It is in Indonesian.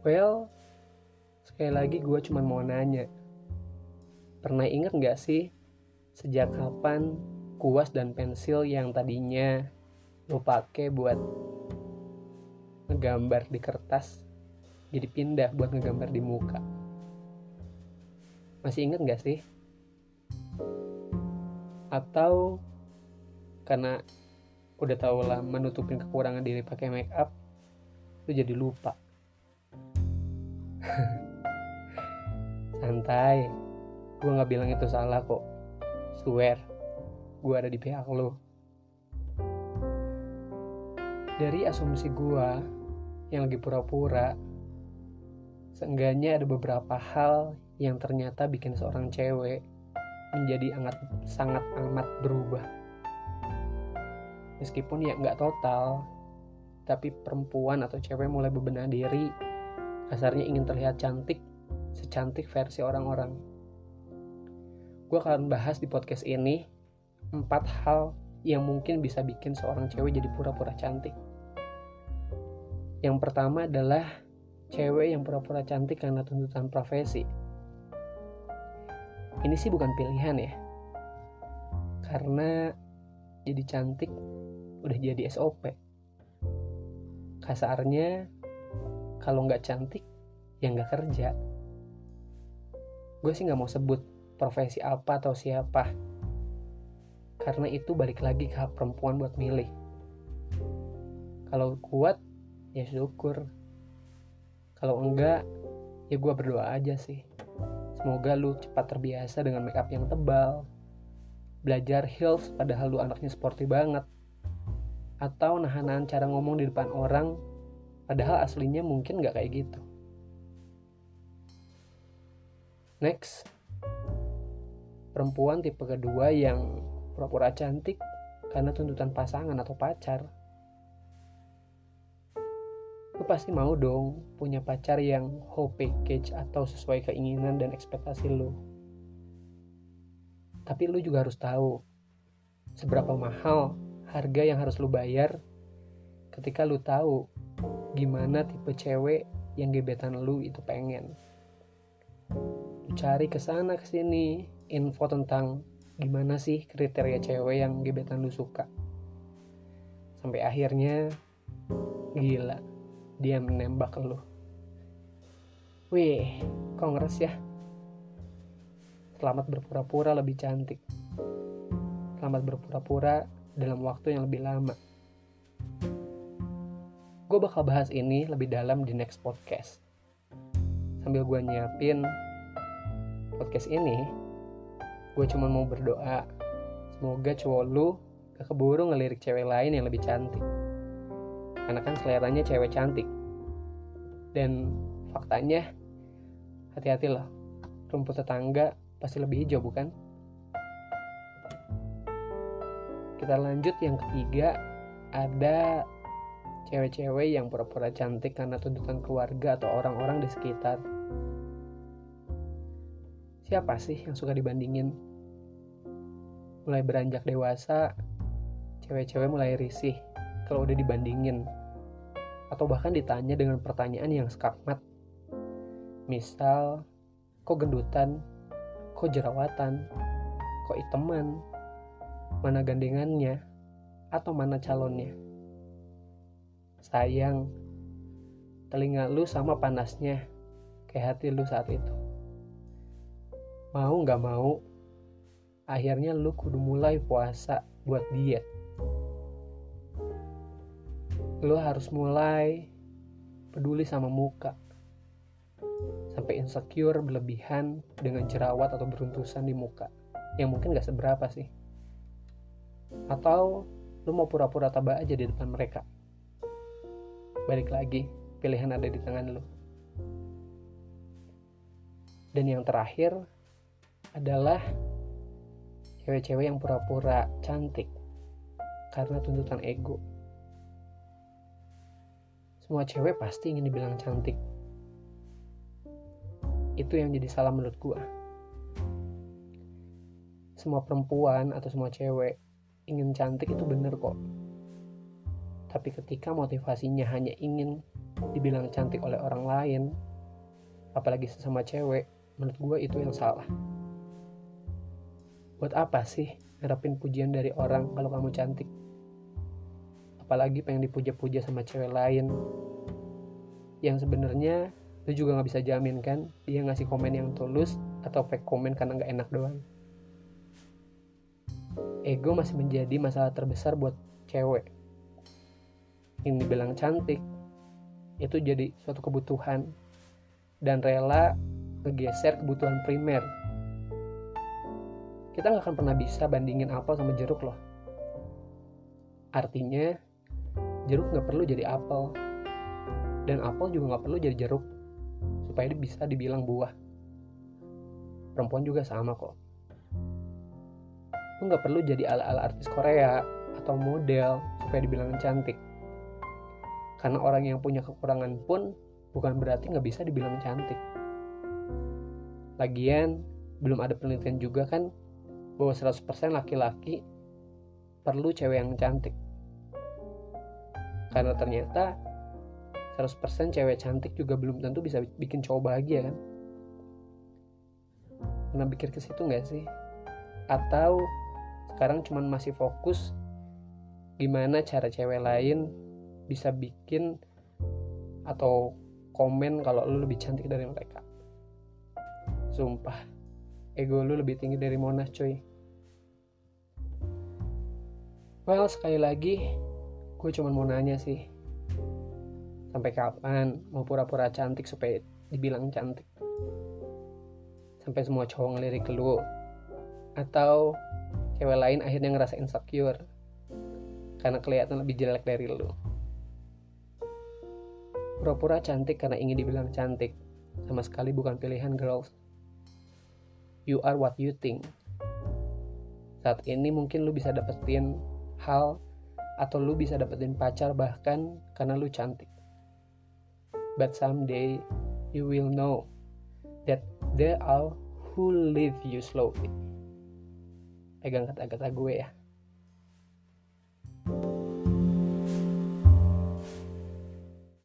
Well, sekali lagi gue cuma mau nanya. Pernah inget gak sih sejak kapan kuas dan pensil yang tadinya lo pake buat ngegambar di kertas jadi pindah buat ngegambar di muka? Masih inget gak sih? Atau karena udah tau lah menutupin kekurangan diri pakai make up, lu jadi lupa. Santai, gue gak bilang itu salah kok. Swear, gue ada di pihak lo. Dari asumsi gue yang lagi pura-pura, seenggaknya ada beberapa hal yang ternyata bikin seorang cewek menjadi sangat sangat amat berubah. Meskipun ya nggak total, tapi perempuan atau cewek mulai bebenah diri, kasarnya ingin terlihat cantik, secantik versi orang-orang. Gue akan bahas di podcast ini empat hal yang mungkin bisa bikin seorang cewek jadi pura-pura cantik. Yang pertama adalah cewek yang pura-pura cantik karena tuntutan profesi. Ini sih bukan pilihan ya. Karena jadi cantik udah jadi SOP. Kasarnya kalau nggak cantik ya nggak kerja. Gue sih nggak mau sebut profesi apa atau siapa. Karena itu balik lagi ke hak perempuan buat milih. Kalau kuat ya syukur kalau enggak ya gue berdoa aja sih semoga lu cepat terbiasa dengan makeup yang tebal belajar heels padahal lu anaknya sporty banget atau nahan-nahan cara ngomong di depan orang padahal aslinya mungkin nggak kayak gitu. Next. Perempuan tipe kedua yang pura-pura cantik karena tuntutan pasangan atau pacar. Lu pasti mau dong punya pacar yang whole package atau sesuai keinginan dan ekspektasi lu. Tapi lu juga harus tahu seberapa mahal harga yang harus lu bayar ketika lu tahu gimana tipe cewek yang gebetan lu itu pengen. Lu cari ke sana ke sini info tentang gimana sih kriteria cewek yang gebetan lu suka. Sampai akhirnya gila dia menembak lo. Wih, kongres ya. Selamat berpura-pura lebih cantik. Selamat berpura-pura dalam waktu yang lebih lama. Gue bakal bahas ini lebih dalam di next podcast. Sambil gue nyiapin podcast ini, gue cuma mau berdoa. Semoga cowok lu gak keburu ngelirik cewek lain yang lebih cantik. Karena kan seleranya cewek cantik. Dan faktanya hati-hati loh rumput tetangga pasti lebih hijau bukan? Kita lanjut. Yang ketiga ada cewek-cewek yang pura-pura cantik karena tuntutan keluarga atau orang-orang di sekitar. Siapa sih yang suka dibandingin? Mulai beranjak dewasa cewek-cewek mulai risih kalau udah dibandingin. Atau bahkan ditanya dengan pertanyaan yang skakmat. Misal, kok gendutan, kok jerawatan, kok iteman, mana gandengannya, atau mana calonnya. Sayang, telinga lu sama panasnya kayak hati lu saat itu. Mau gak mau, akhirnya lu kudu mulai puasa buat diet. Lo harus mulai peduli sama muka sampai insecure berlebihan dengan jerawat atau beruntusan di muka. Yang mungkin gak seberapa sih. Atau lo mau pura-pura tabah aja di depan mereka balik lagi pilihan ada di tangan lo dan yang terakhir adalah cewek-cewek yang pura-pura cantik karena tuntutan ego semua cewek pasti ingin dibilang cantik. Itu yang jadi salah menurut gue. Semua perempuan atau semua cewek ingin cantik itu bener kok. Tapi ketika motivasinya hanya ingin dibilang cantik oleh orang lain apalagi sesama cewek menurut gue itu yang salah. Buat apa sih ngarepin pujian dari orang kalau kamu cantik? Apalagi pengen dipuja-puja sama cewek lain. Yang sebenarnya lu juga nggak bisa jamin kan dia ngasih komen yang tulus atau fake komen karena nggak enak doang. Ego masih menjadi masalah terbesar buat cewek yang dibilang cantik itu jadi suatu kebutuhan. Dan rela ngegeser kebutuhan primer. Kita nggak akan pernah bisa bandingin apel sama jeruk loh. Artinya jeruk nggak perlu jadi apel. Dan apel juga nggak perlu jadi jeruk supaya bisa dibilang buah. Perempuan juga sama kok. Lu nggak perlu jadi ala-ala artis Korea atau model supaya dibilang cantik karena orang yang punya kekurangan pun bukan berarti nggak bisa dibilang cantik. Lagian belum ada penelitian juga kan bahwa 100% laki-laki perlu cewek yang cantik. Karena ternyata 100% cewek cantik juga belum tentu bisa bikin cowok bahagia kan? Pernah pikir ke situ nggak sih? Atau sekarang cuman masih fokus gimana cara cewek lain bisa bikin atau komen kalau lu lebih cantik dari mereka. Sumpah. Ego lu lebih tinggi dari Monas coy well sekali lagi gue cuma mau nanya sih. Sampai kapan mau pura-pura cantik supaya dibilang cantik? Sampai semua cowok ngelirik lu. Atau cewek lain akhirnya ngerasa insecure karena kelihatan lebih jelek dari lu. Pura-pura cantik karena ingin dibilang cantik, sama sekali bukan pilihan girls. You are what you think. Saat ini mungkin lu bisa dapetin hal atau lu bisa dapetin pacar bahkan karena lu cantik. But someday you will know that there are who leave you slowly pegang kata-kata gue ya